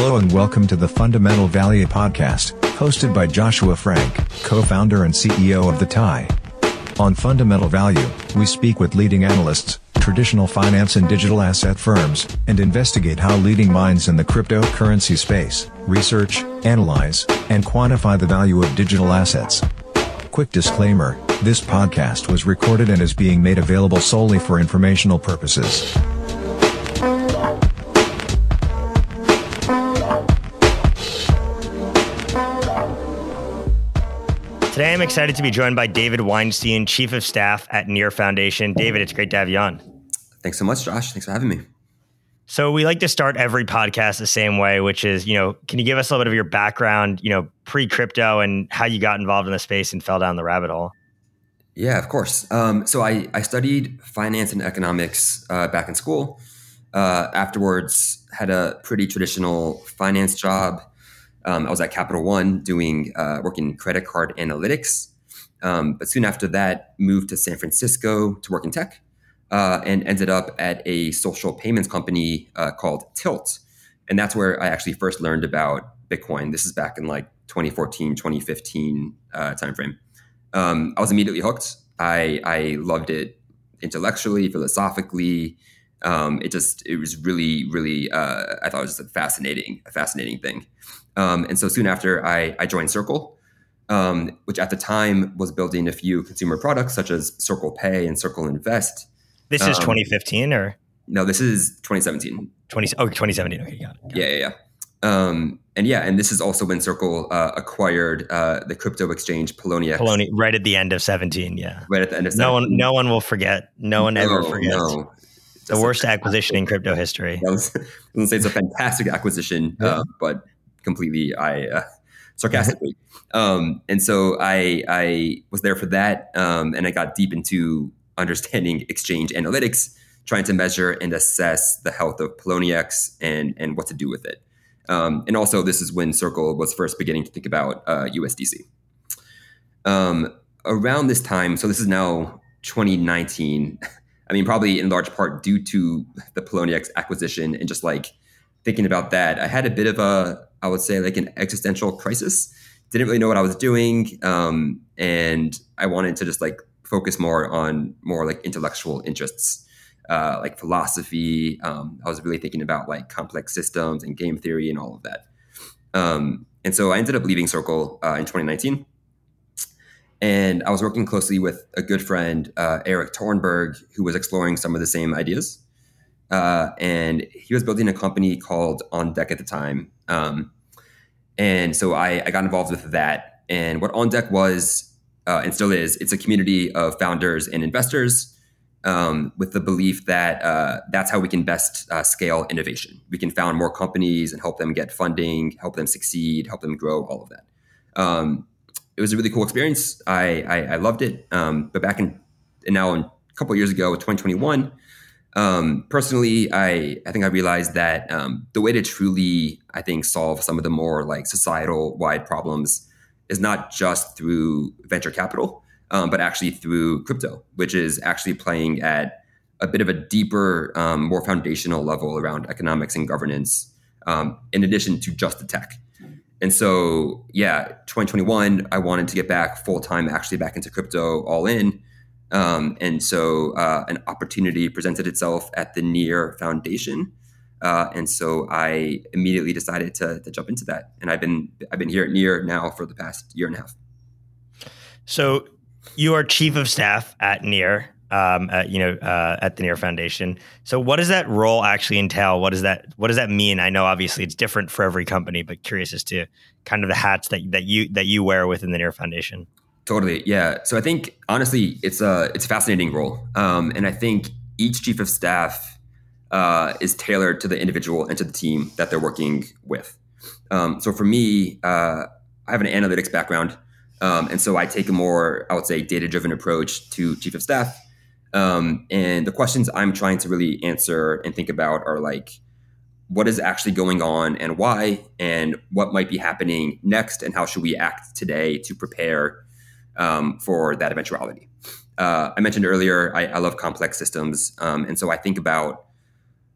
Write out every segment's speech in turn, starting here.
Hello and welcome to the Fundamental Value podcast, hosted by Joshua Frank, co-founder and CEO of The Tie. On Fundamental Value, we speak with leading analysts, traditional finance and digital asset firms, and investigate how leading minds in the cryptocurrency space research, analyze, and quantify the value of digital assets. Quick disclaimer this podcast was recorded and is being made available solely for informational purposes. Today, I'm excited to be joined by David Weinstein, Chief of Staff at Near Foundation. David, it's great to have you on. Thanks so much, Josh. Thanks for having me. So we like to start every podcast the same way, which is, you know, can you give us a little bit of your background, you know, pre-crypto and how you got involved in the space and fell down the rabbit hole? Yeah, of course. Um, so I, I studied finance and economics uh, back in school. Uh, afterwards, had a pretty traditional finance job um, I was at Capital One doing uh, working credit card analytics. Um, but soon after that, moved to San Francisco to work in tech, uh, and ended up at a social payments company uh, called Tilt, and that's where I actually first learned about Bitcoin. This is back in like 2014, 2015 uh, timeframe. Um, I was immediately hooked. I I loved it intellectually, philosophically. Um, it just it was really really uh, I thought it was just a fascinating a fascinating thing. Um, and so soon after, I, I joined Circle, um, which at the time was building a few consumer products such as Circle Pay and Circle Invest. This is um, 2015 or? No, this is 2017. 20, oh, 2017. Okay, got it. Got yeah, yeah, yeah. Um, and yeah, and this is also when Circle uh, acquired uh, the crypto exchange Poloniex. Poloniex, right at the end of 17. Yeah, right at the end of 17. No one, no one will forget. No one no, ever forgets. No. The worst acquisition in crypto history. I was, I was going to say it's a fantastic acquisition, uh, but completely I uh, sarcastically. um, and so I I was there for that, um, and I got deep into understanding exchange analytics, trying to measure and assess the health of Poloniex and and what to do with it. Um, and also, this is when Circle was first beginning to think about uh, USDC. Um, around this time, so this is now 2019. I mean, probably in large part due to the Poloniex acquisition and just like thinking about that, I had a bit of a I would say like an existential crisis. Didn't really know what I was doing, um, and I wanted to just like focus more on more like intellectual interests, uh, like philosophy. Um, I was really thinking about like complex systems and game theory and all of that. Um, and so I ended up leaving Circle uh, in 2019. And I was working closely with a good friend, uh, Erik Torenberg, who was exploring some of the same ideas. Uh, and he was building a company called On Deck at the time. Um, and so I, I, got involved with that. And what On Deck was uh, and still is, it's a community of founders and investors um, with the belief that uh, that's how we can best uh, scale innovation. We can found more companies and help them get funding, help them succeed, help them grow, all of that. Um, it was a really cool experience. I, I, I loved it. Um, but back in, and now in, a couple years ago, 2021, um, personally, I, I think I realized that um, the way to truly, I think, solve some of the more like societal wide problems is not just through venture capital, um, but actually through crypto, which is actually playing at a bit of a deeper, um, more foundational level around economics and governance, um, in addition to just the tech. And so, yeah, 2021, I wanted to get back full time, actually back into crypto all in. Um, and so uh, an opportunity presented itself at the Near Foundation. Uh, and so I immediately decided to, to, jump into that. And I've been I've been here at Near now for the past year and a half. So you are chief of staff at Near, um, at, you know, uh, at the Near Foundation. So what does that role actually entail? What does that What does that mean? I know obviously it's different for every company, but curious as to kind of the hats that that you that you wear within the Near Foundation. Totally, yeah. So I think honestly, it's a it's a fascinating role, um, and I think each chief of staff uh, is tailored to the individual and to the team that they're working with. Um, so for me, uh, I have an analytics background, um, and so I take a more, I would say, data driven approach to chief of staff. Um, and the questions I'm trying to really answer and think about are like, what is actually going on and why, and what might be happening next, and how should we act today to prepare um, for that eventuality. Uh, I mentioned earlier, I, I love complex systems. Um, and so I think about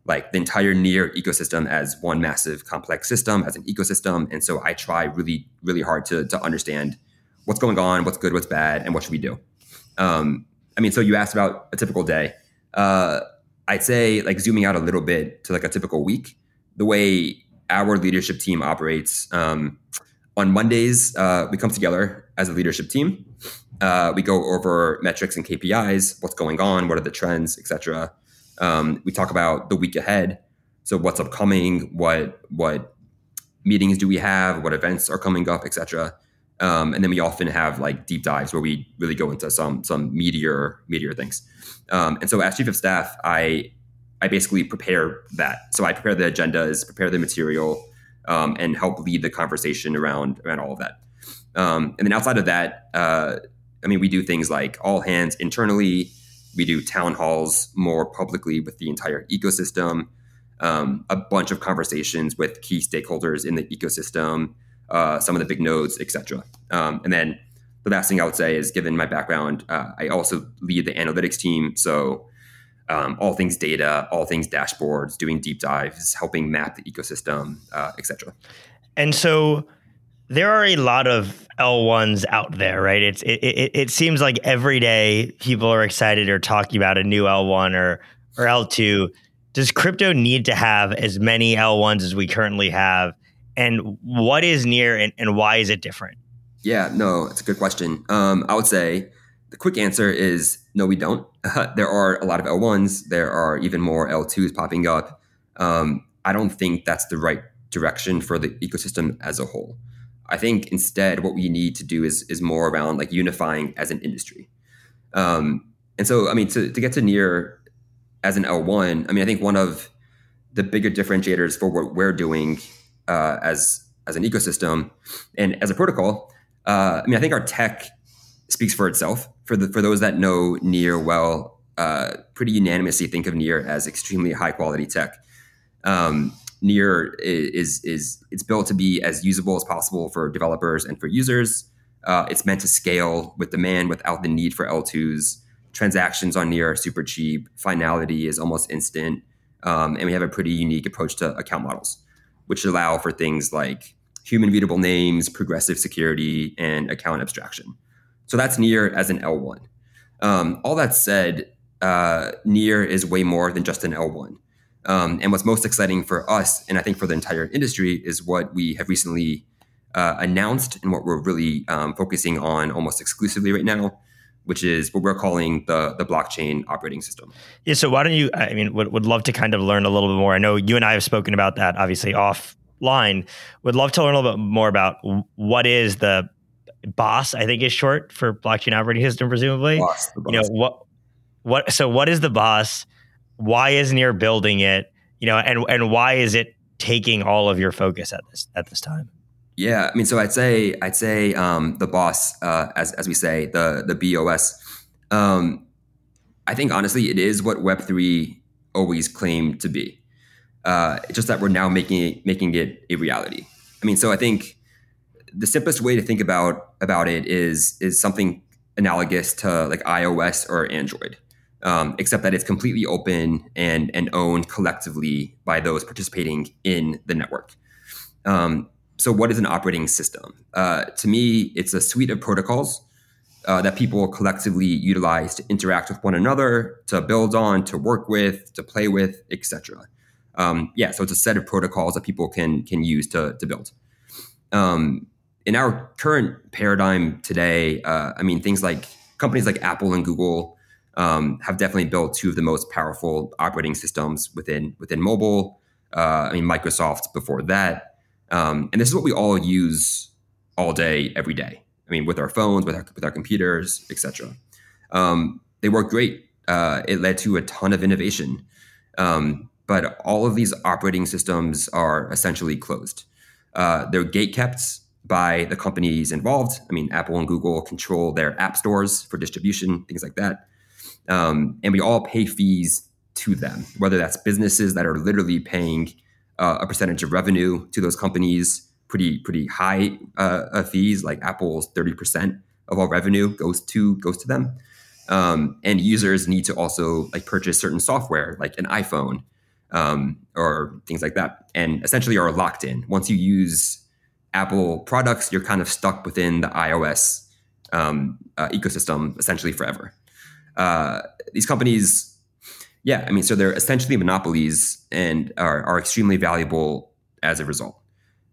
like the entire near ecosystem as one massive complex system as an ecosystem and so i try really really hard to, to understand what's going on what's good what's bad and what should we do um, i mean so you asked about a typical day uh, i'd say like zooming out a little bit to like a typical week the way our leadership team operates um, on mondays uh, we come together as a leadership team uh, we go over metrics and kpis what's going on what are the trends etc um, we talk about the week ahead. So what's upcoming, what what meetings do we have, what events are coming up, etc. Um, and then we often have like deep dives where we really go into some some meteor meteor things. Um, and so as chief of staff, I I basically prepare that. So I prepare the agendas, prepare the material, um, and help lead the conversation around around all of that. Um, and then outside of that, uh, I mean, we do things like all hands internally. We do town halls more publicly with the entire ecosystem, um, a bunch of conversations with key stakeholders in the ecosystem, uh, some of the big nodes, etc. Um, and then the last thing I would say is, given my background, uh, I also lead the analytics team. So um, all things data, all things dashboards, doing deep dives, helping map the ecosystem, uh, etc. And so there are a lot of L1s out there, right? It's it, it, it seems like every day people are excited or talking about a new L1 or or L2. Does crypto need to have as many L1s as we currently have? And what is near and, and why is it different? Yeah, no, it's a good question. Um, I would say the quick answer is no, we don't. there are a lot of L1s. There are even more L2s popping up. Um, I don't think that's the right direction for the ecosystem as a whole. I think instead what we need to do is is more around like unifying as an industry. Um, and so, I mean, to, to get to near as an L1, I mean, I think one of the bigger differentiators for what we're doing uh, as as an ecosystem and as a protocol, uh, I mean, I think our tech speaks for itself. For the for those that know Near well, uh, pretty unanimously think of Near as extremely high quality tech. Um, Near is is it's built to be as usable as possible for developers and for users. Uh, it's meant to scale with demand without the need for L2s. Transactions on Near are super cheap. Finality is almost instant, um, and we have a pretty unique approach to account models, which allow for things like human readable names, progressive security, and account abstraction. So that's Near as an L1. Um, all that said, uh, Near is way more than just an L1. Um, and what's most exciting for us, and I think for the entire industry, is what we have recently uh, announced and what we're really um, focusing on almost exclusively right now, which is what we're calling the the blockchain operating system. Yeah. So why don't you? I mean, would would love to kind of learn a little bit more. I know you and I have spoken about that, obviously offline. Would love to learn a little bit more about what is the BOSS. I think is short for blockchain operating system, presumably. BOSS, you know what? What? So what is the BOSS? why is Near building it? You know, and and why is it taking all of your focus at this at this time? Yeah, I mean, so I'd say I'd say um, the boss, uh, as as we say, the the BOS. Um, I think honestly, it is what Web three always claimed to be. Uh, just that we're now making it, making it a reality. I mean, so I think the simplest way to think about about it is is something analogous to like iOS or Android um, except that it's completely open and and owned collectively by those participating in the network. Um, so, what is an operating system? Uh, to me, it's a suite of protocols uh, that people collectively utilize to interact with one another, to build on, to work with, to play with, etc. Um, yeah, so it's a set of protocols that people can can use to to build. Um, in our current paradigm today, uh, I mean, things like companies like Apple and Google um, have definitely built two of the most powerful operating systems within within mobile. Uh, I mean, Microsoft before that, um, and this is what we all use all day, every day. I mean, with our phones, with our, with our computers, etc. Um, they work great. Uh, it led to a ton of innovation, um, but all of these operating systems are essentially closed. Uh, they're gate kept by the companies involved. I mean, Apple and Google control their app stores for distribution, things like that. Um, and we all pay fees to them, whether that's businesses that are literally paying uh, a percentage of revenue to those companies, pretty pretty high uh, uh fees, like Apple's thirty percent of all revenue goes to goes to them. Um, and users need to also like purchase certain software, like an iPhone, um, or things like that, and essentially are locked in. Once you use Apple products, you're kind of stuck within the iOS um, uh, ecosystem essentially forever. Uh, these companies, yeah, I mean, so they're essentially monopolies and are, are extremely valuable as a result.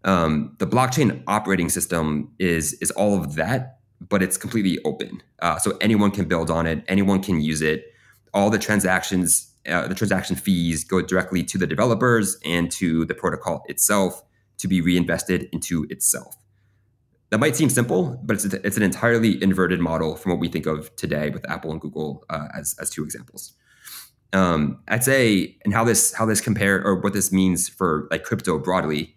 Um, the blockchain operating system is is all of that, but it's completely open, uh, so anyone can build on it, anyone can use it. All the transactions, uh, the transaction fees go directly to the developers and to the protocol itself to be reinvested into itself. That might seem simple, but it's, it's an entirely inverted model from what we think of today with Apple and Google uh, as, as two examples. Um, I'd say, and how this how this compare or what this means for like crypto broadly.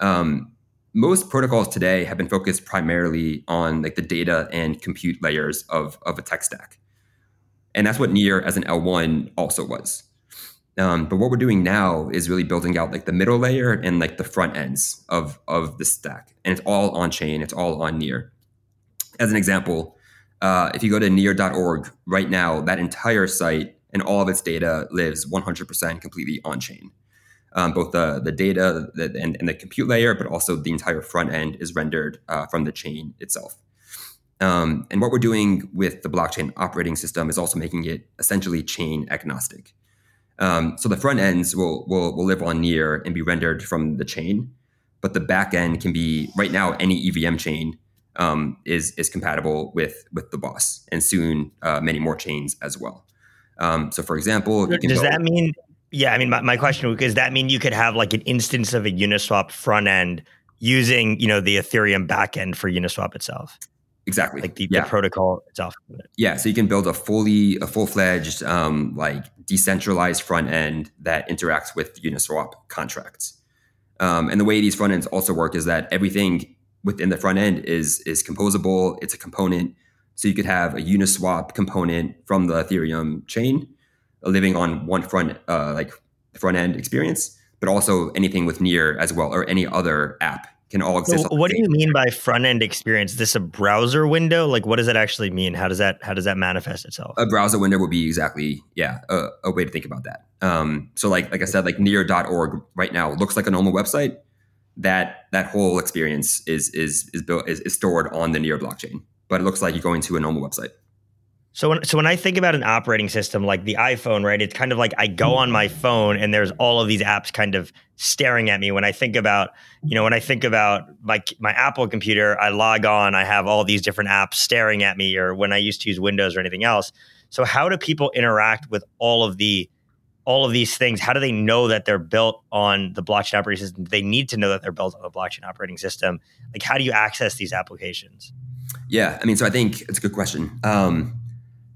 Um, most protocols today have been focused primarily on like the data and compute layers of, of a tech stack. And that's what Near as an L1 also was. Um, but what we're doing now is really building out like the middle layer and like the front ends of of the stack, and it's all on chain. It's all on Near. As an example, uh, if you go to near.org right now, that entire site and all of its data lives 100% completely on chain. Um, both the the data and, and, the compute layer, but also the entire front end is rendered uh, from the chain itself. Um, and what we're doing with the blockchain operating system is also making it essentially chain agnostic. Um, so the front ends will, will will live on near and be rendered from the chain, but the back end can be right now any EVM chain um, is is compatible with with the boss, and soon uh, many more chains as well. Um, so for example, does that mean? Yeah, I mean, my, my question does that mean you could have like an instance of a Uniswap front end using you know the Ethereum backend for Uniswap itself? Exactly. Like the, yeah. the protocol itself. Yeah. So you can build a fully, a full fledged, um, like decentralized front end that interacts with Uniswap contracts. Um, and the way these front ends also work is that everything within the front end is is composable. It's a component. So you could have a Uniswap component from the Ethereum chain living on one front, uh, like front end experience, but also anything with Near as well, or any other app can all exist. So what do you mean by front end experience? Is this a browser window? Like, what does that actually mean? How does that how does that manifest itself? A browser window would be exactly yeah a, a way to think about that. Um, so like like I said, like near.org right now looks like a normal website. That that whole experience is is is built is, is stored on the Near blockchain, but it looks like you're going to a normal website. So when so when I think about an operating system like the iPhone, right? It's kind of like I go on my phone and there's all of these apps kind of staring at me. When I think about, you know, when I think about my my Apple computer, I log on, I have all these different apps staring at me or when I used to use Windows or anything else. So how do people interact with all of the all of these things? How do they know that they're built on the blockchain operating system? They need to know that they're built on the blockchain operating system. Like how do you access these applications? Yeah, I mean, so I think it's a good question. Um,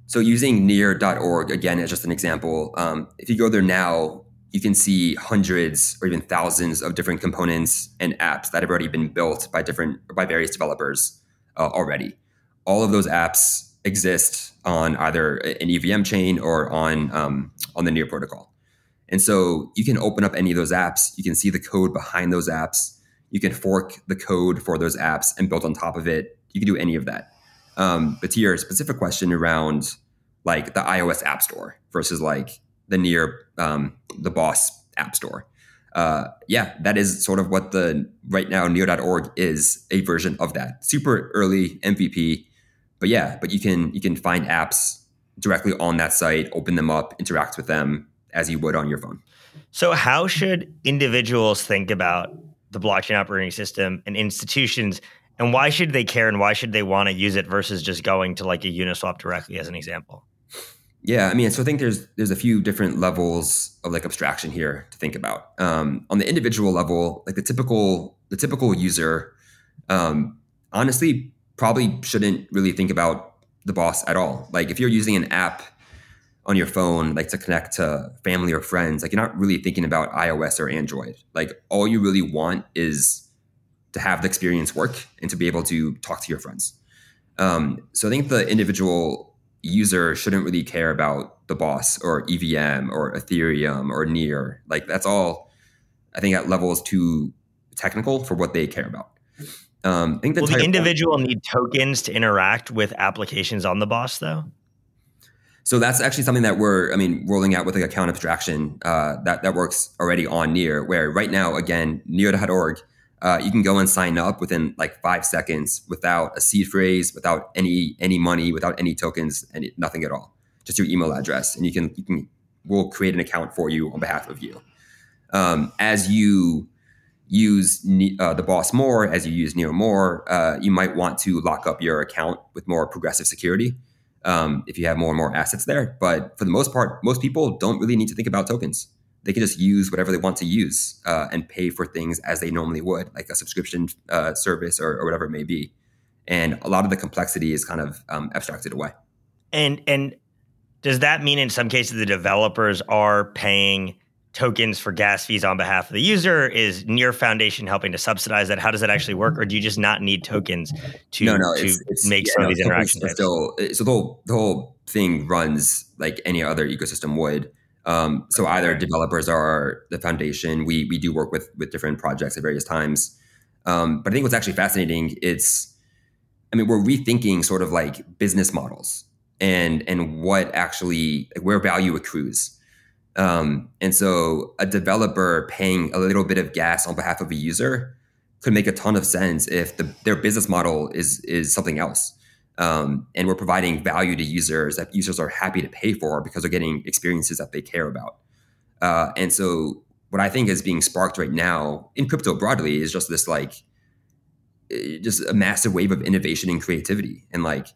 so using near.org, again, as just an example, um, if you go there now, you can see hundreds or even thousands of different components and apps that have already been built by different by various developers uh, already. All of those apps exist on either an EVM chain or on um, on the Near protocol. And so you can open up any of those apps. You can see the code behind those apps. You can fork the code for those apps and build on top of it. You can do any of that. Um, but to your specific question around like the iOS App Store versus like the near um, the Boss App Store, uh, yeah, that is sort of what the right now near.org is a version of that. Super early MVP, but yeah, but you can you can find apps directly on that site, open them up, interact with them as you would on your phone. So, how should individuals think about the blockchain operating system and institutions and why should they care and why should they want to use it versus just going to like a Uniswap directly as an example? Yeah, I mean, so I think there's there's a few different levels of like abstraction here to think about. Um, on the individual level, like the typical the typical user, um, honestly, probably shouldn't really think about the boss at all. Like if you're using an app on your phone, like to connect to family or friends, like you're not really thinking about iOS or Android. Like all you really want is to have the experience work and to be able to talk to your friends. Um, so I think the individual user shouldn't really care about the boss or EVM or Ethereum or Near. Like that's all. I think that level is too technical for what they care about. Um, I think the, Will the individual need tokens to interact with applications on the boss, though. So that's actually something that we're, I mean, rolling out with like account abstraction uh, that that works already on Near. Where right now, again, Near.org, uh, you can go and sign up within like five seconds without a seed phrase, without any any money, without any tokens, any nothing at all. Just your email address, and you can you can we'll create an account for you on behalf of you. Um, as you use uh, the boss more, as you use Near more, uh, you might want to lock up your account with more progressive security um, if you have more and more assets there. But for the most part, most people don't really need to think about tokens. They can just use whatever they want to use uh, and pay for things as they normally would, like a subscription uh, service or, or, whatever it may be. And a lot of the complexity is kind of um, abstracted away. And and does that mean in some cases the developers are paying tokens for gas fees on behalf of the user? Is Near Foundation helping to subsidize that? How does that actually work, or do you just not need tokens to, no, no, to it's, it's, make yeah, some no, of these interactions? Still, so the whole the whole thing runs like any other ecosystem would. Um, so either developers are the foundation. We we do work with with different projects at various times. Um, but I think what's actually fascinating it's I mean we're rethinking sort of like business models and and what actually where value accrues. Um, and so a developer paying a little bit of gas on behalf of a user could make a ton of sense if the, their business model is is something else. Um, and we're providing value to users that users are happy to pay for because they're getting experiences that they care about. Uh, and so what I think is being sparked right now in crypto broadly is just this like eh, just a massive wave of innovation and creativity and like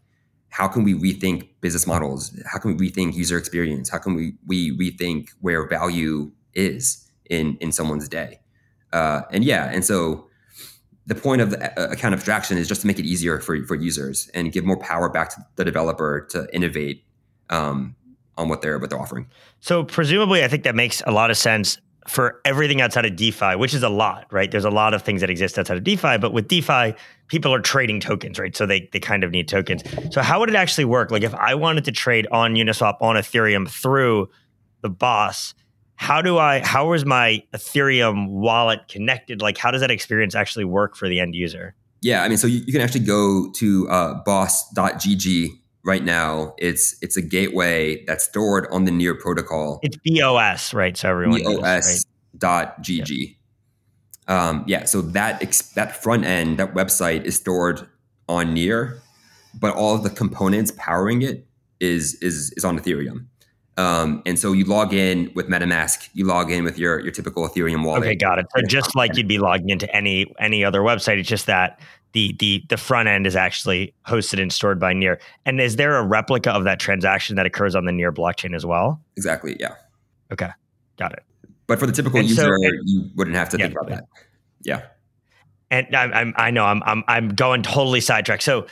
how can we rethink business models? How can we rethink user experience? How can we we rethink where value is in in someone's day? Uh, and yeah, and so the point of the uh, account abstraction is just to make it easier for for users and give more power back to the developer to innovate um, on what they're what they're offering. So presumably, I think that makes a lot of sense for everything outside of DeFi, which is a lot, right? There's a lot of things that exist outside of DeFi, but with DeFi, people are trading tokens, right? So they they kind of need tokens. So how would it actually work? Like if I wanted to trade on Uniswap on Ethereum through the boss, how do I how is my Ethereum wallet connected? Like how does that experience actually work for the end user? Yeah, I mean, so you, you can actually go to uh, bos.gg right now it's it's a gateway that's stored on the near protocol it's bos right so everyone bos right? dot gg yeah. Um, yeah so that ex- that front end that website is stored on near but all of the components powering it is is is on ethereum um, and so you log in with MetaMask, you log in with your your typical Ethereum wallet. Okay, got it. So just like you'd be logging into any any other website, it's just that the the the front end is actually hosted and stored by Near. And is there a replica of that transaction that occurs on the Near blockchain as well? Exactly. Yeah. Okay, got it. But for the typical and user, so, you wouldn't have to yeah, think about that. Yeah. And I'm, I'm I know I'm I'm I'm going totally sidetracked. So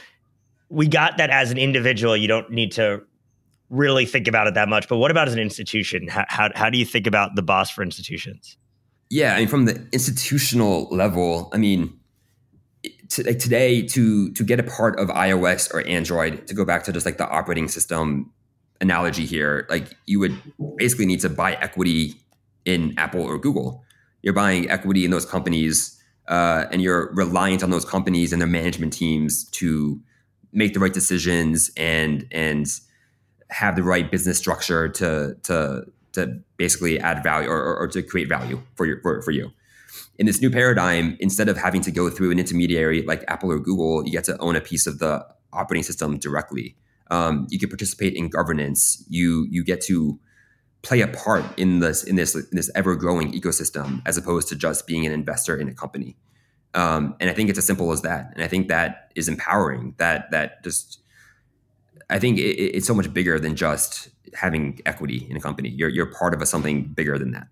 we got that as an individual, you don't need to really think about it that much. But what about as an institution? How, how, how do you think about the boss for institutions? Yeah, I mean, from the institutional level, I mean, to, like today to to get a part of iOS or Android, to go back to just like the operating system analogy here, like you would basically need to buy equity in Apple or Google. You're buying equity in those companies, uh, and you're reliant on those companies and their management teams to make the right decisions and and have the right business structure to to to basically add value or, or, to create value for your for, for you. In this new paradigm, instead of having to go through an intermediary like Apple or Google, you get to own a piece of the operating system directly. Um, you can participate in governance. You you get to play a part in this in this in this ever growing ecosystem as opposed to just being an investor in a company. Um, and I think it's as simple as that. And I think that is empowering. That that just I think it, it's so much bigger than just having equity in a company. You're you're part of a, something bigger than that.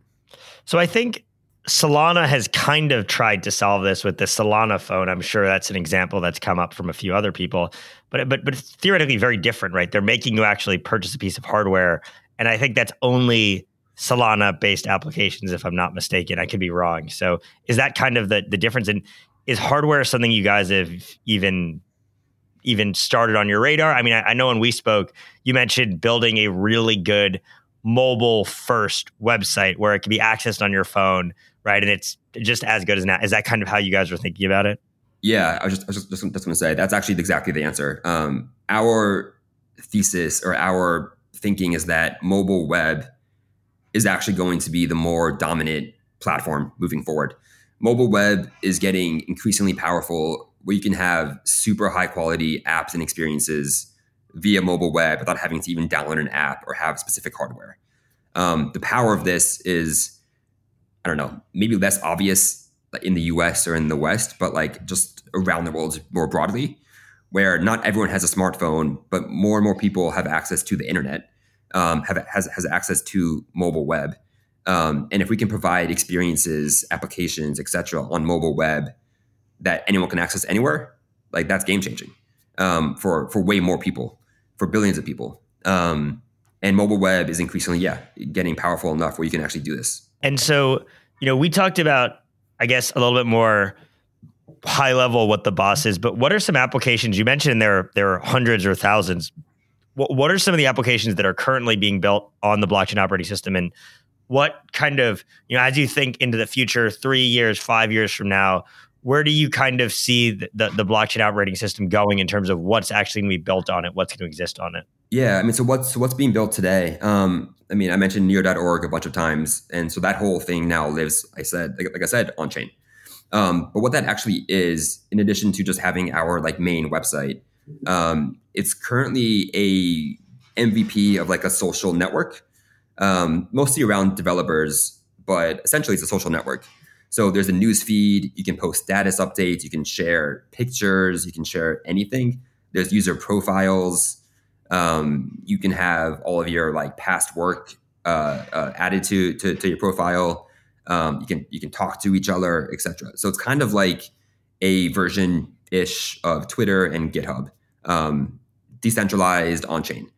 So I think Solana has kind of tried to solve this with the Solana phone. I'm sure that's an example that's come up from a few other people, but but but it's theoretically very different, right? They're making you actually purchase a piece of hardware, and I think that's only Solana based applications, if I'm not mistaken. I could be wrong. So is that kind of the the difference? And is hardware something you guys have even even started on your radar? I mean, I, I know when we spoke, you mentioned building a really good mobile first website where it can be accessed on your phone, right? And it's just as good as now. Is that kind of how you guys were thinking about it? Yeah, I was just, just, just, just going to say that's actually exactly the answer. Um, our thesis or our thinking is that mobile web is actually going to be the more dominant platform moving forward. Mobile web is getting increasingly powerful where you can have super high quality apps and experiences via mobile web without having to even download an app or have specific hardware. Um, the power of this is, I don't know, maybe less obvious in the US or in the West, but like just around the world more broadly, where not everyone has a smartphone, but more and more people have access to the internet, um, have has, has access to mobile web. Um, and if we can provide experiences, applications, etc., on mobile web that anyone can access anywhere, like that's game changing um, for for way more people, for billions of people. Um, and mobile web is increasingly, yeah, getting powerful enough where you can actually do this. And so, you know, we talked about, I guess, a little bit more high level what the boss is, but what are some applications you mentioned there? There are hundreds or thousands. What, what are some of the applications that are currently being built on the blockchain operating system, and what kind of you know as you think into the future, three years, five years from now, where do you kind of see the, the, the blockchain operating system going in terms of what's actually going to be built on it, what's going to exist on it? Yeah, I mean, so what's what's being built today? Um, I mean, I mentioned Near.org a bunch of times, and so that whole thing now lives. I said, like, like I said, on chain. Um, but what that actually is, in addition to just having our like main website, um, it's currently a MVP of like a social network, um, mostly around developers, but essentially it's a social network. So there's a news feed. You can post status updates. You can share pictures. You can share anything. There's user profiles. Um, you can have all of your like past work uh, uh, added to, to, to your profile. Um, you can you can talk to each other, etc. So it's kind of like a version ish of Twitter and GitHub, um, decentralized on chain.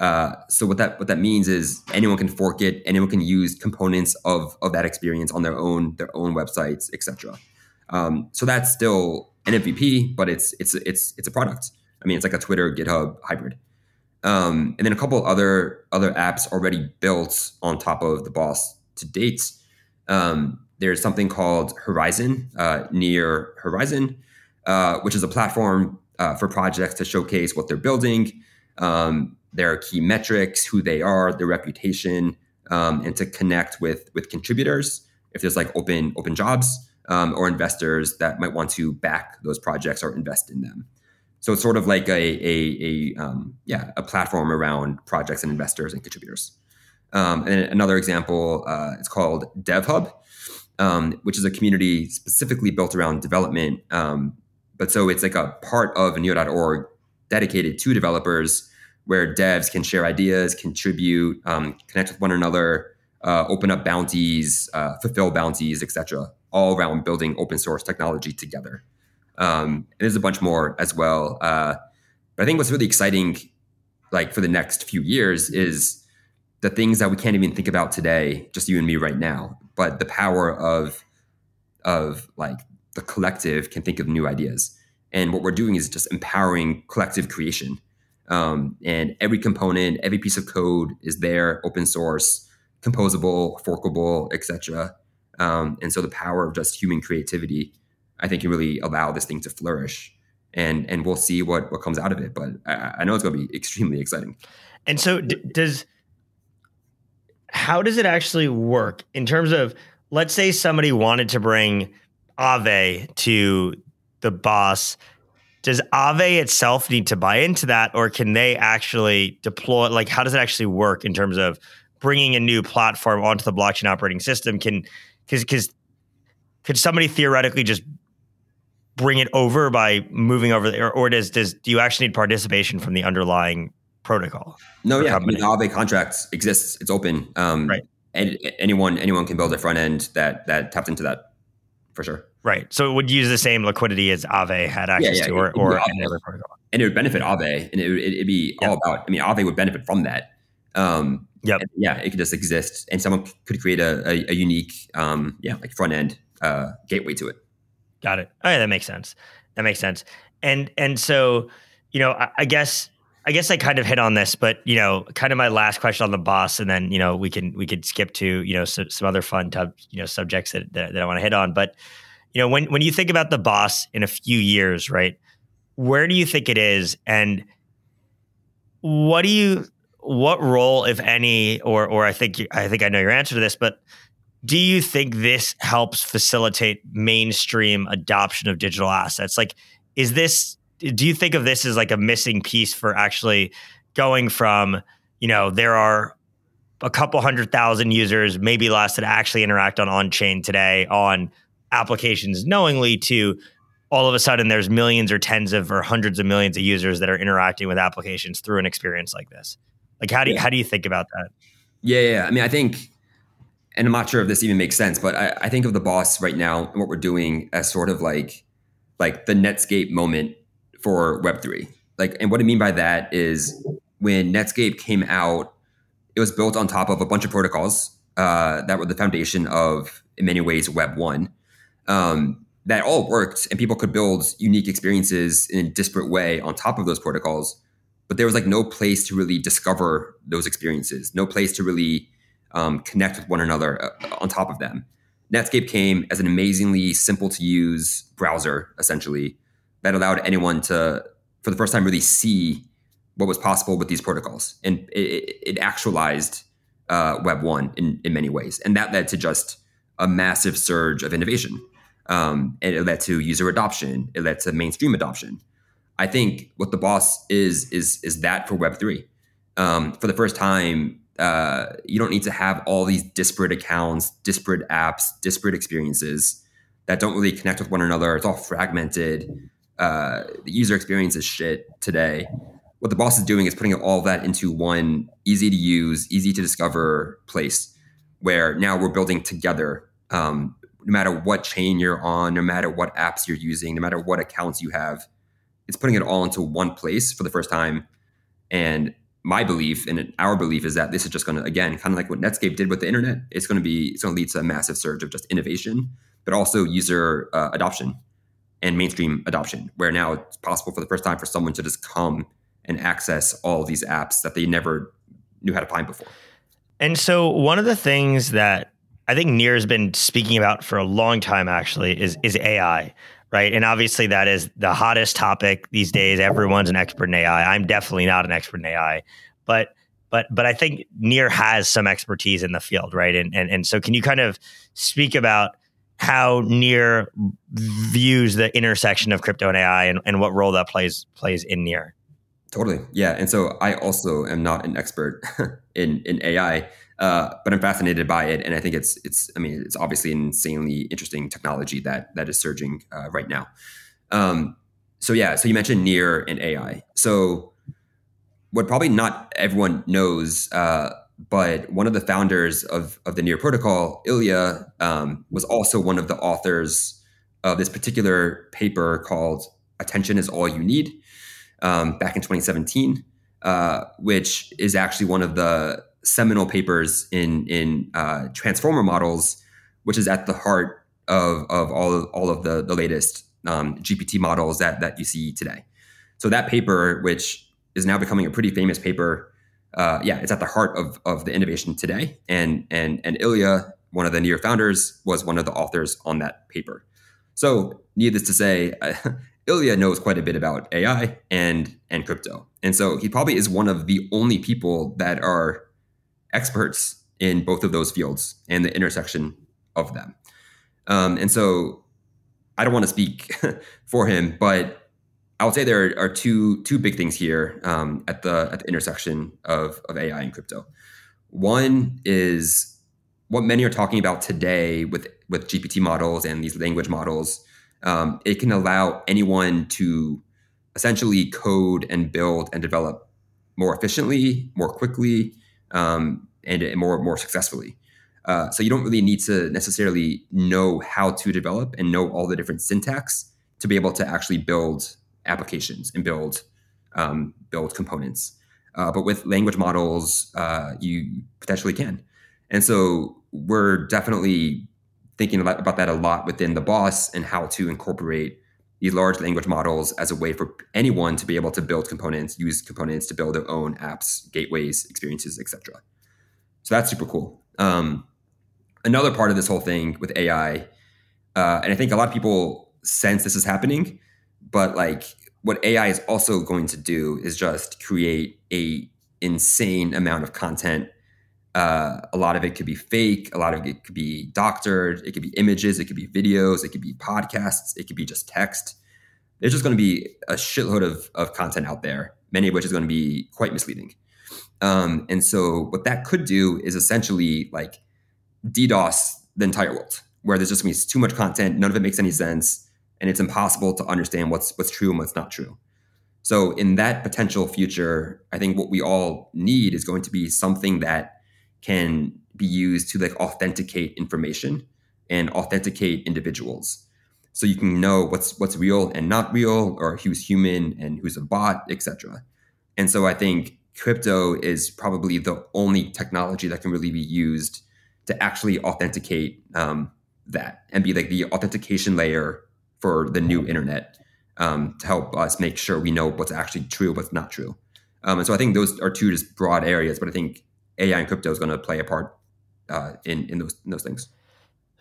Uh, so what that what that means is anyone can fork it, anyone can use components of of that experience on their own their own websites, etc. Um, so that's still an MVP, but it's it's it's it's a product. I mean, it's like a Twitter GitHub hybrid. Um, and then a couple other other apps already built on top of the boss to date. Um, there's something called Horizon uh, near Horizon, uh, which is a platform uh, for projects to showcase what they're building, um, their key metrics, who they are, their reputation, um, and to connect with with contributors if there's like open open jobs um, or investors that might want to back those projects or invest in them. So it's sort of like a, a, a um, yeah a platform around projects and investors and contributors. Um, and another example, uh, it's called DevHub, um, which is a community specifically built around development. Um, but so it's like a part of Near.org dedicated to developers where devs can share ideas, contribute, um, connect with one another, uh, open up bounties, uh, fulfill bounties, etc. All around building open source technology together. Um, there's a bunch more as well. Uh, but I think what's really exciting, like for the next few years, is the things that we can't even think about today, just you and me right now. But the power of of like the collective can think of new ideas. And what we're doing is just empowering collective creation. Um, and every component, every piece of code is there, open source, composable, forkable, etc. Um, and so the power of just human creativity I think can really allow this thing to flourish. And and we'll see what what comes out of it. But I, I know it's going to be extremely exciting. And so, d- does how does it actually work in terms of let's say somebody wanted to bring Aave to the boss does Aave itself need to buy into that or can they actually deploy like how does it actually work in terms of bringing a new platform onto the blockchain operating system can because because could somebody theoretically just bring it over by moving over there, or does does do you actually need participation from the underlying protocol? No, yeah, company? I mean, Aave contracts exists. It's open. Um, right. And anyone anyone can build a front end that that taps into that for sure. Right. So it would use the same liquidity as Aave had access yeah, yeah, to, or, or any other protocol. And it would benefit Aave, and it would it'd be yep. all about. I mean, Aave would benefit from that. Um, yep. Yeah, it could just exist, and someone could create a, a, a unique, um, yeah, like front end uh, gateway to it. Got it. Oh, yeah, that makes sense. That makes sense. And and so, you know, I, I, guess I guess I kind of hit on this, but you know, kind of my last question on the boss, and then you know we can we could skip to you know so, some other fun tub, you know subjects that, that, that I want to hit on. But you know, when when you think about the boss in a few years, right? Where do you think it is, and what do you what role, if any, or or I think I think I know your answer to this, but do you think this helps facilitate mainstream adoption of digital assets? Like, is this? Do you think of this as like a missing piece for actually going from, you know, there are a couple hundred thousand users, maybe less, that actually interact on on chain today on applications knowingly to all of a sudden there's millions or tens of or hundreds of millions of users that are interacting with applications through an experience like this. Like, how do you, yeah. how do you think about that? Yeah, yeah. I mean, I think, and I'm not sure if this even makes sense, but I, I think of the boss right now and what we're doing as sort of like, like the Netscape moment for Web three. Like, and what I mean by that is when Netscape came out, it was built on top of a bunch of protocols uh, that were the foundation of, in many ways, Web one. Um, that all worked, and people could build unique experiences in a disparate way on top of those protocols but there was like no place to really discover those experiences, no place to really um, connect with one another uh, on top of them. Netscape came as an amazingly simple to use browser, essentially, that allowed anyone to, for the first time, really see what was possible with these protocols. And it, it actualized uh, Web 1 in, in many ways. And that led to just a massive surge of innovation. Um, and it led to user adoption, it led to mainstream adoption. I think what the boss is is is that for Web three. Um, for the first time, uh, you don't need to have all these disparate accounts, disparate apps, disparate experiences that don't really connect with one another. It's all fragmented. Uh, the user experience is shit today. What the boss is doing is putting all that into one easy to use, easy to discover place where now we're building together. Um, no matter what chain you're on, no matter what apps you're using, no matter what accounts you have, it's putting it all into one place for the first time. And my belief and our belief is that this is just going to again kind of like what Netscape did with the internet. It's going to be it's going to lead to a massive surge of just innovation, but also user uh, adoption and mainstream adoption, where now it's possible for the first time for someone to just come and access all these apps that they never knew how to find before. And so one of the things that I think Near has been speaking about for a long time actually is is AI right? And obviously, that is the hottest topic these days. Everyone's an expert in AI. I'm definitely not an expert in AI, but but but I think Near has some expertise in the field, right? And and and so, can you kind of speak about how Near views the intersection of crypto and AI, and, and what role that plays plays in Near? Totally, yeah. And so, I also am not an expert in in AI. Uh, but I'm fascinated by it, and I think it's it's. I mean, it's obviously an insanely interesting technology that that is surging uh, right now. Um, so yeah, so you mentioned near and AI. So what probably not everyone knows, uh, but one of the founders of of the Near protocol, Ilya, um, was also one of the authors of this particular paper called "Attention is All You Need" um, back in 2017, uh, which is actually one of the seminal papers in in uh, transformer models, which is at the heart of of all of, all of the the latest um, GPT models that that you see today. So that paper, which is now becoming a pretty famous paper, uh, yeah, it's at the heart of of the innovation today. And and and Ilya, one of the Near founders, was one of the authors on that paper. So, needless to say, Ilya knows quite a bit about AI and and crypto, and so he probably is one of the only people that are experts in both of those fields and the intersection of them. Um, and so I don't want to speak for him, but I would say there are two two big things here um, at the at the intersection of, of AI and crypto. One is what many are talking about today with with GPT models and these language models. Um, it can allow anyone to essentially code and build and develop more efficiently, more quickly, um, and more more successfully. Uh, so you don't really need to necessarily know how to develop and know all the different syntax to be able to actually build applications and build um, build components. Uh, but with language models, uh, you potentially can. And so we're definitely thinking about, about that a lot within the boss and how to incorporate these large language models as a way for anyone to be able to build components, use components to build their own apps, gateways, experiences, etc. So that's super cool. Um, another part of this whole thing with AI, uh, and I think a lot of people sense this is happening, but like what AI is also going to do is just create a insane amount of content. Uh, a lot of it could be fake. A lot of it could be doctored. It could be images. It could be videos. It could be podcasts. It could be just text. There's just going to be a shitload of, of content out there, many of which is going to be quite misleading. Um, and so, what that could do is essentially like DDoS the entire world, where there's just going to be too much content, none of it makes any sense, and it's impossible to understand what's what's true and what's not true. So, in that potential future, I think what we all need is going to be something that can be used to like authenticate information and authenticate individuals. So you can know what's what's real and not real, or who's human and who's a bot, etc. And so I think crypto is probably the only technology that can really be used to actually authenticate um, that and be like the authentication layer for the new internet um, to help us make sure we know what's actually true, what's not true. Um, and so I think those are two just broad areas, but I think AI and crypto is going to play a part uh, in in those in those things.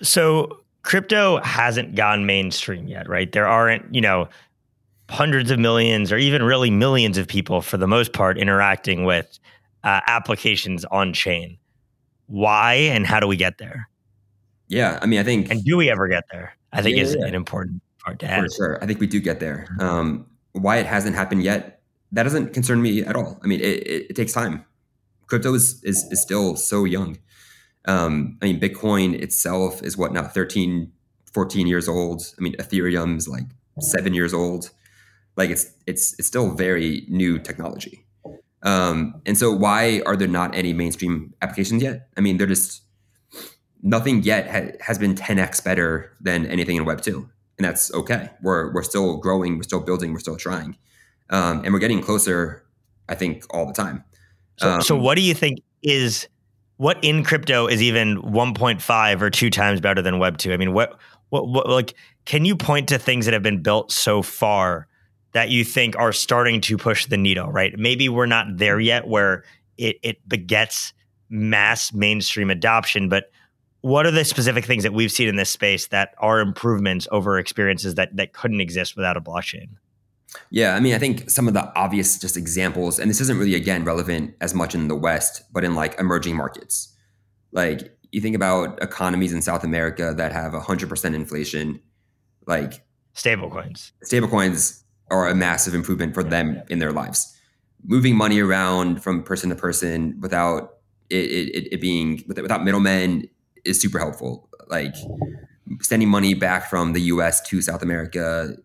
So crypto hasn't gone mainstream yet, right? There aren't you know hundreds of millions or even really millions of people for the most part interacting with uh, applications on chain. Why and how do we get there? Yeah, I mean, I think, and do we ever get there? I think yeah, is yeah. an important part to For sure, I think we do get there. Mm-hmm. Um, why it hasn't happened yet, that doesn't concern me at all. I mean, it, it, it takes time. Crypto is, is, is still so young. Um, I mean, Bitcoin itself is what now, 13, 14 years old. I mean, Ethereum is like seven years old like it's it's it's still very new technology. Um, and so why are there not any mainstream applications yet? I mean, they're just nothing yet ha- has been 10x better than anything in Web two, and that's okay. We're we're still growing, we're still building, we're still trying, um, and we're getting closer. I think all the time. So, um, so what do you think is what in crypto is even 1.5 or two times better than Web two? I mean, what, what what like can you point to things that have been built so far that you think are starting to push the needle, right? Maybe we're not there yet where it, it begets mass mainstream adoption, but what are the specific things that we've seen in this space that are improvements over experiences that, that couldn't exist without a blockchain? Yeah, I mean, I think some of the obvious just examples, and this isn't really again relevant as much in the West, but in like emerging markets. Like you think about economies in South America that have 100% inflation, like stablecoins. Stablecoins are a massive improvement for them in their lives. Moving money around from person to person without it, it, it being without middlemen is super helpful. Like sending money back from the U.S. to South America,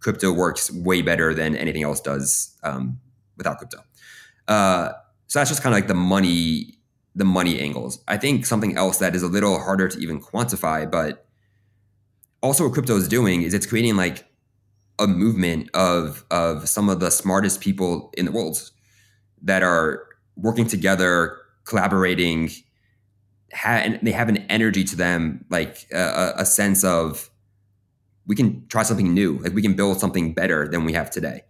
crypto works way better than anything else does um, without crypto. Uh, so that's just kind of like the money the money angles. I think something else that is a little harder to even quantify, but also what crypto is doing is it's creating like a movement of of some of the smartest people in the world that are working together, collaborating, ha- and they have an energy to them, like a, a sense of we can try something new, like we can build something better than we have today.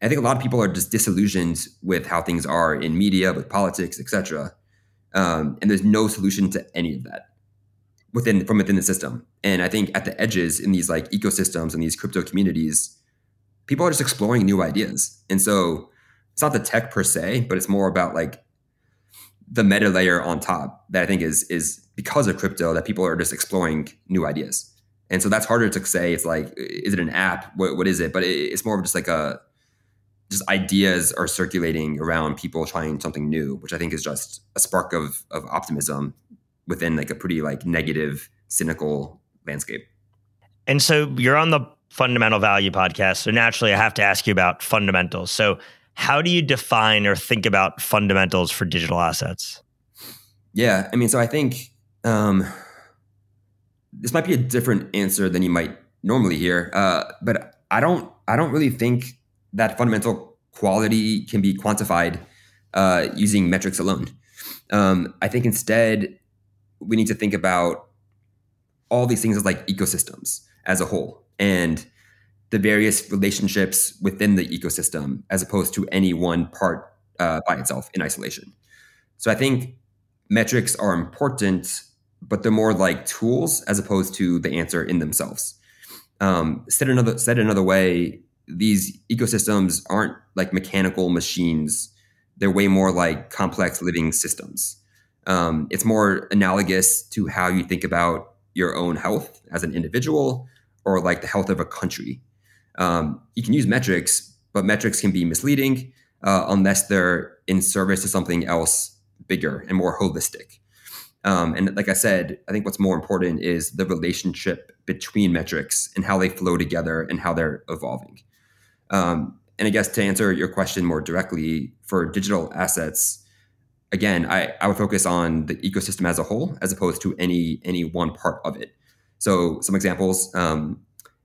I think a lot of people are just disillusioned with how things are in media, with politics, etc. Um, and there's no solution to any of that within from within the system. And I think at the edges in these like ecosystems and these crypto communities, people are just exploring new ideas. And so it's not the tech per se, but it's more about like the meta layer on top that I think is is because of crypto that people are just exploring new ideas. And so that's harder to say. It's like, is it an app? What, what is it? But it, it's more of just like a, just ideas are circulating around people trying something new, which I think is just a spark of of optimism within like a pretty like negative, cynical landscape. And so you're on the fundamental value podcast. So naturally, I have to ask you about fundamentals. So, how do you define or think about fundamentals for digital assets? Yeah, I mean, so I think um, this might be a different answer than you might normally hear, uh, but I don't. I don't really think that fundamental quality can be quantified uh, using metrics alone. Um, I think instead we need to think about all these things as like ecosystems as a whole and the various relationships within the ecosystem as opposed to any one part uh, by itself in isolation. So I think metrics are important, but they're more like tools as opposed to the answer in themselves. Um, said another said another way, these ecosystems aren't like mechanical machines they're way more like complex living systems. Um, it's more analogous to how you think about your own health as an individual or like the health of a country. Um, you can use metrics, but metrics can be misleading uh, unless they're in service to something else bigger and more holistic. Um, and like I said, I think what's more important is the relationship between metrics and how they flow together and how they're evolving. Um, and I guess to answer your question more directly, for digital assets, again, I, I would focus on the ecosystem as a whole as opposed to any any one part of it. So some examples: um,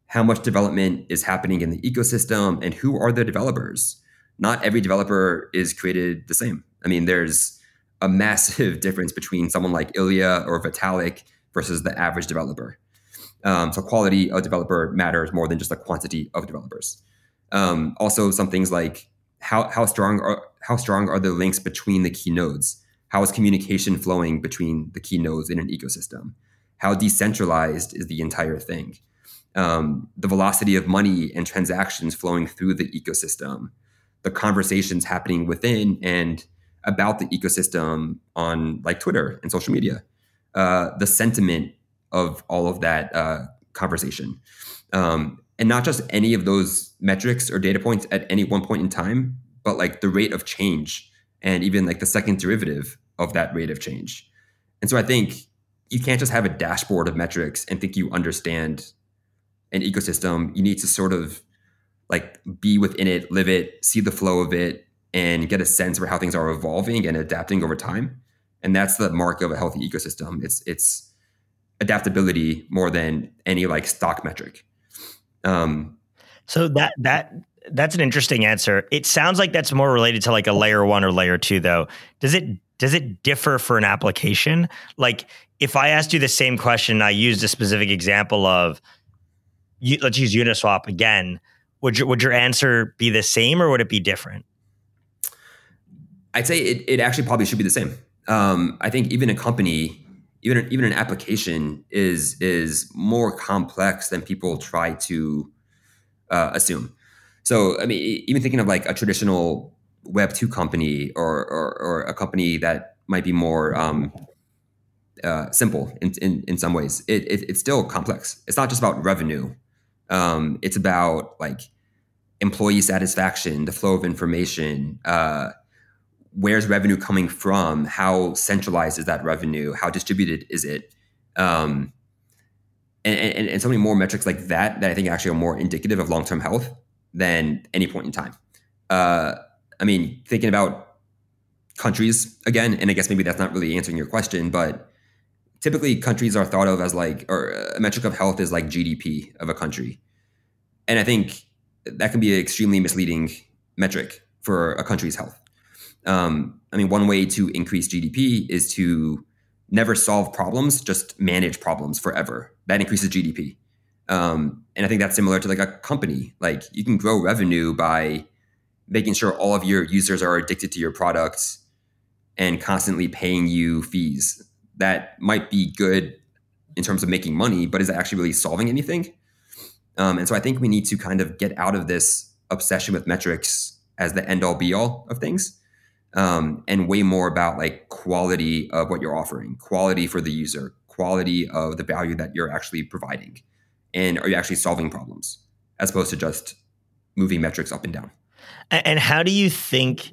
how much development is happening in the ecosystem, and who are the developers? Not every developer is created the same. I mean, there's a massive difference between someone like Illia or Vitalik versus the average developer. Um, so quality of developer matters more than just the quantity of developers. Um, also, some things like how how strong are how strong are the links between the key nodes? How is communication flowing between the key nodes in an ecosystem? How decentralized is the entire thing? Um, the velocity of money and transactions flowing through the ecosystem, the conversations happening within and about the ecosystem on like Twitter and social media, uh, the sentiment of all of that uh, conversation. Um, and not just any of those metrics or data points at any one point in time, but like the rate of change and even like the second derivative of that rate of change. And so I think you can't just have a dashboard of metrics and think you understand an ecosystem. You need to sort of like be within it, live it, see the flow of it, and get a sense for how things are evolving and adapting over time. And that's the mark of a healthy ecosystem. It's it's adaptability more than any like stock metric. Um, so that that that's an interesting answer. It sounds like that's more related to like a layer one or layer two, though. Does it does it differ for an application? Like if I asked you the same question, I used a specific example of let's use Uniswap again. Would your would your answer be the same or would it be different? I'd say it, it actually probably should be the same. Um, I think even a company even even an application is is more complex than people try to uh, assume. So I mean, even thinking of like a traditional Web two company or, or, or a company that might be more um, uh, simple in, in, in some ways, it, it, it's still complex. It's not just about revenue. Um, it's about like employee satisfaction, the flow of information, uh, where's revenue coming from? How centralized is that revenue? How distributed is it? Um, and, and, and so many more metrics like that that I think actually are more indicative of long term health than any point in time. Uh, I mean, thinking about countries again, and I guess maybe that's not really answering your question, but typically countries are thought of as like, or a metric of health is like GDP of a country. And I think that can be an extremely misleading metric for a country's health. Um, I mean, one way to increase GDP is to never solve problems, just manage problems forever. That increases GDP. Um, and I think that's similar to like a company. Like you can grow revenue by making sure all of your users are addicted to your products and constantly paying you fees. That might be good in terms of making money, but is it actually really solving anything? Um, and so I think we need to kind of get out of this obsession with metrics as the end all be all of things um, and way more about like quality of what you're offering, quality for the user, quality of the value that you're actually providing, and are you actually solving problems as opposed to just moving metrics up and down. And how do you think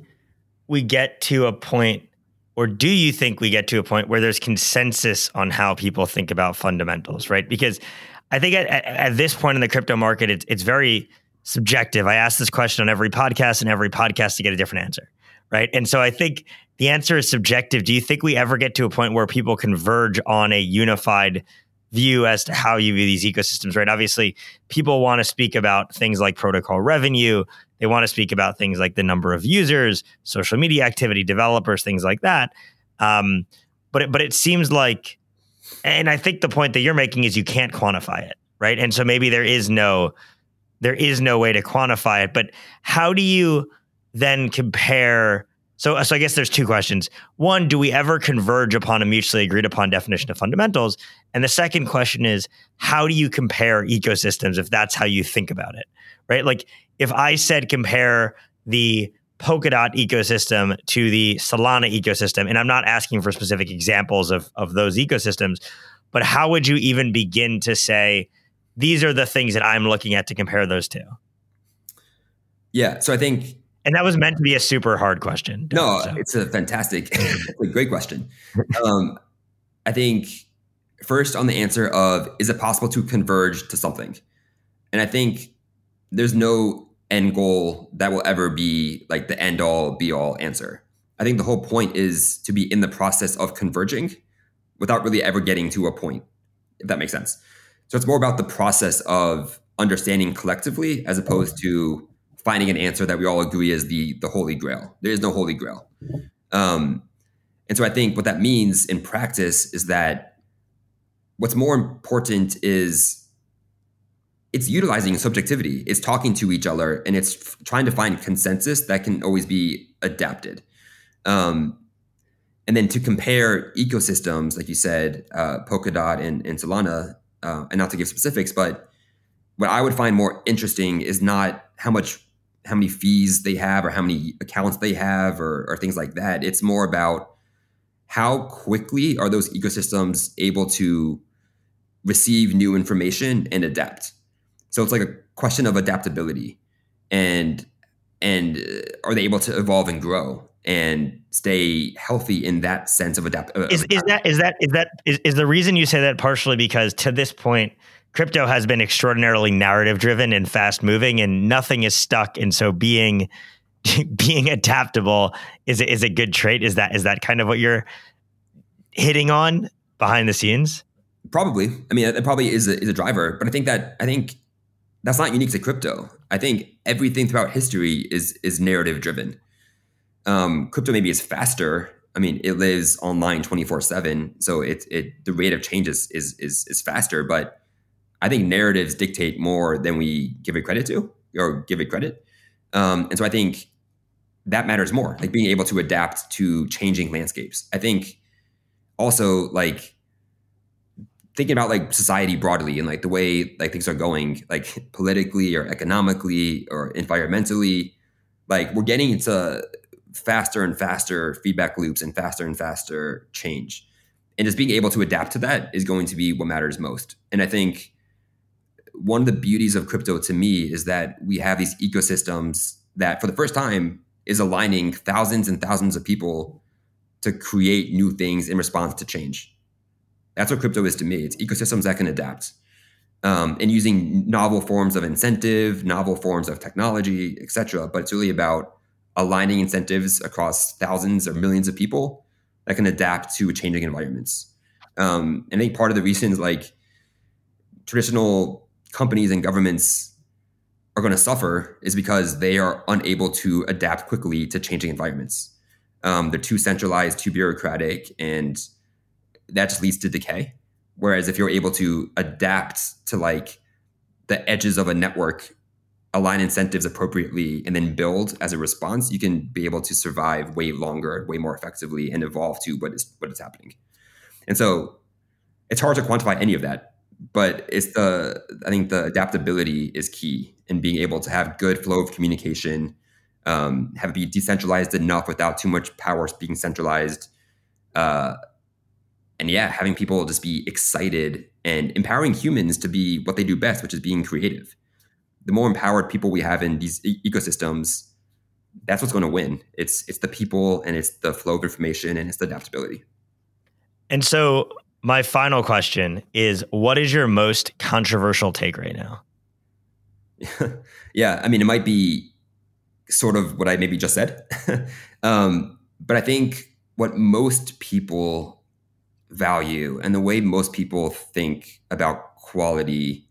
we get to a point, or do you think we get to a point where there's consensus on how people think about fundamentals, right? Because I think at, at this point in the crypto market, it's, it's very subjective. I ask this question on every podcast, and every podcast to get a different answer right? And so I think the answer is subjective. Do you think we ever get to a point where people converge on a unified view as to how you view these ecosystems, right? Obviously, people want to speak about things like protocol revenue. They want to speak about things like the number of users, social media activity, developers, things like that. Um, but it, but it seems like, and I think the point that you're making is you can't quantify it, right? And so maybe there is no there is no way to quantify it. But how do you then compare. So, so I guess there's two questions. One, do we ever converge upon a mutually agreed upon definition of fundamentals? And the second question is, how do you compare ecosystems if that's how you think about it? Right? Like if I said compare the Polkadot ecosystem to the Solana ecosystem, and I'm not asking for specific examples of of those ecosystems, but how would you even begin to say these are the things that I'm looking at to compare those two? Yeah, so I think and that was meant to be a super hard question. No, so. it's a fantastic, it's a great question. Um, I think first on the answer of is it possible to converge to something? And I think there's no end goal that will ever be like the end all be all answer. I think the whole point is to be in the process of converging without really ever getting to a point, if that makes sense. So it's more about the process of understanding collectively as opposed to finding an answer that we all agree is the the holy grail. There is no holy grail. Um, and so I think what that means in practice is that what's more important is it's utilizing subjectivity it's talking to each other and it's f- trying to find consensus that can always be adapted um, and then to compare ecosystems like you said uh, polkadot and, and solana uh, and not to give specifics but what i would find more interesting is not how much how many fees they have or how many accounts they have or, or things like that. It's more about how quickly are those ecosystems able to receive new information and adapt. So it's like a question of adaptability, and and uh, are they able to evolve and grow and stay healthy in that sense of adapt? Uh, is, is that is that is that is, is the reason you say that partially because to this point crypto has been extraordinarily narrative driven and fast moving and nothing is stuck and so being being adaptable is is a good trait is that is that kind of what you're hitting on behind the scenes probably i mean it probably is a, is a driver but i think that i think that's not unique to crypto. I think everything throughout history is is narrative driven. Um, crypto maybe is faster. I mean, it lives online twenty four seven, so it it the rate of change is, is is is faster. But I think narratives dictate more than we give it credit to or give it credit. Um, and so I think that matters more, like being able to adapt to changing landscapes. I think also like thinking about like society broadly and like the way like things are going like politically or economically or environmentally like we're getting into faster and faster feedback loops and faster and faster change and just being able to adapt to that is going to be what matters most and i think one of the beauties of crypto to me is that we have these ecosystems that for the first time is aligning thousands and thousands of people to create new things in response to change that's what crypto is to me. It's ecosystems that can adapt. Um, and using novel forms of incentive, novel forms of technology, et cetera. But it's really about aligning incentives across thousands or millions of people that can adapt to changing environments. Um, and I think part of the reasons like traditional companies and governments are going to suffer is because they are unable to adapt quickly to changing environments. Um, they're too centralized, too bureaucratic, and that just leads to decay. Whereas if you're able to adapt to like the edges of a network, align incentives appropriately, and then build as a response, you can be able to survive way longer, way more effectively, and evolve to what is what is happening. And so it's hard to quantify any of that, but it's the I think the adaptability is key in being able to have good flow of communication, um, have it be decentralized enough without too much power being centralized. Uh, and yeah, having people just be excited and empowering humans to be what they do best, which is being creative. The more empowered people we have in these e- ecosystems, that's what's going to win. It's it's the people and it's the flow of information and it's the adaptability. And so my final question is what is your most controversial take right now? yeah, I mean it might be sort of what I maybe just said. um, but I think what most people value and the way most people think about quality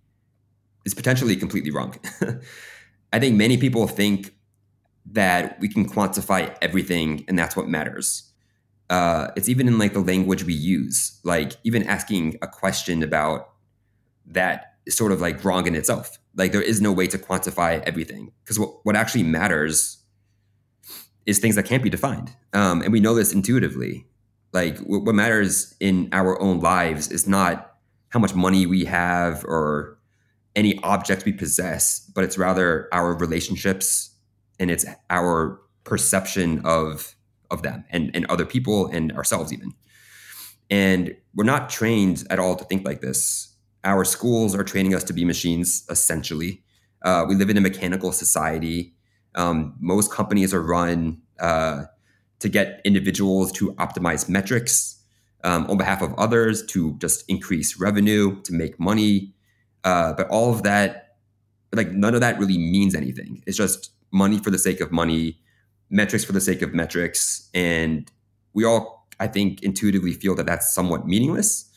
is potentially completely wrong. I think many people think that we can quantify everything and that's what matters. Uh, it's even in like the language we use, like even asking a question about that is sort of like wrong in itself. Like there is no way to quantify everything because what, what actually matters is things that can't be defined. Um, and we know this intuitively like what matters in our own lives is not how much money we have or any objects we possess but it's rather our relationships and it's our perception of of them and, and other people and ourselves even. And we're not trained at all to think like this. Our schools are training us to be machines, essentially. Uh, we live in a mechanical society. Um, most companies are run uh, to get individuals to optimize metrics um, on behalf of others, to just increase revenue, to make money. Uh, but all of that, like none of that really means anything. It's just money for the sake of money, metrics for the sake of metrics. And we all, I think, intuitively feel that that's somewhat meaningless.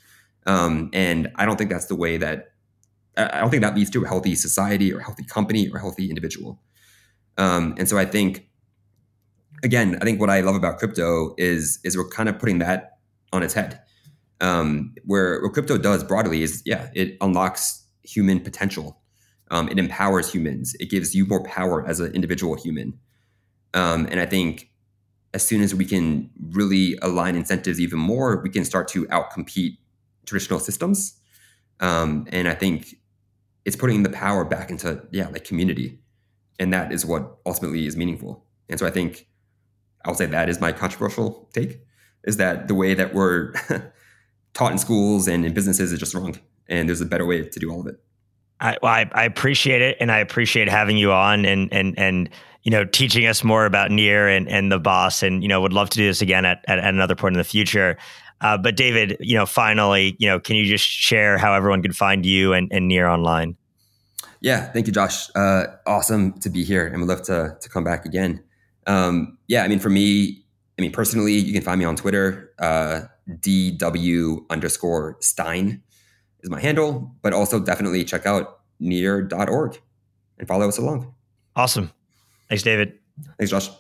Um, and I don't think that's the way that, I don't think that leads to a healthy society or a healthy company or a healthy individual. Um, and so I think, again, I think what I love about crypto is, is we're kind of putting that on its head. Um, where what crypto does broadly is, yeah, it unlocks human potential. Um, it empowers humans. It gives you more power as an individual human. Um, and I think as soon as we can really align incentives even more, we can start to outcompete traditional systems. Um, and I think it's putting the power back into yeah, like community, and that is what ultimately is meaningful. And so I think I'll say that is my controversial take: is that the way that we're taught in schools and in businesses is just wrong, and there's a better way to do all of it. I, well, I, I appreciate it, and I appreciate having you on, and and and you know, teaching us more about Near and, and the BOS. And, you know, would love to do this again at, at, at another point in the future. Uh, but David, you know, finally, you know, can you just share how everyone can find you and, and Near online? Yeah, thank you, Josh. Uh, awesome to be here, and would love to to come back again. Um, yeah, I mean, for me, I mean, personally, you can find me on Twitter. Uh, DW underscore Stein is my handle, but also definitely check out near.org and follow us along. Awesome. Thanks, David. Thanks, Josh.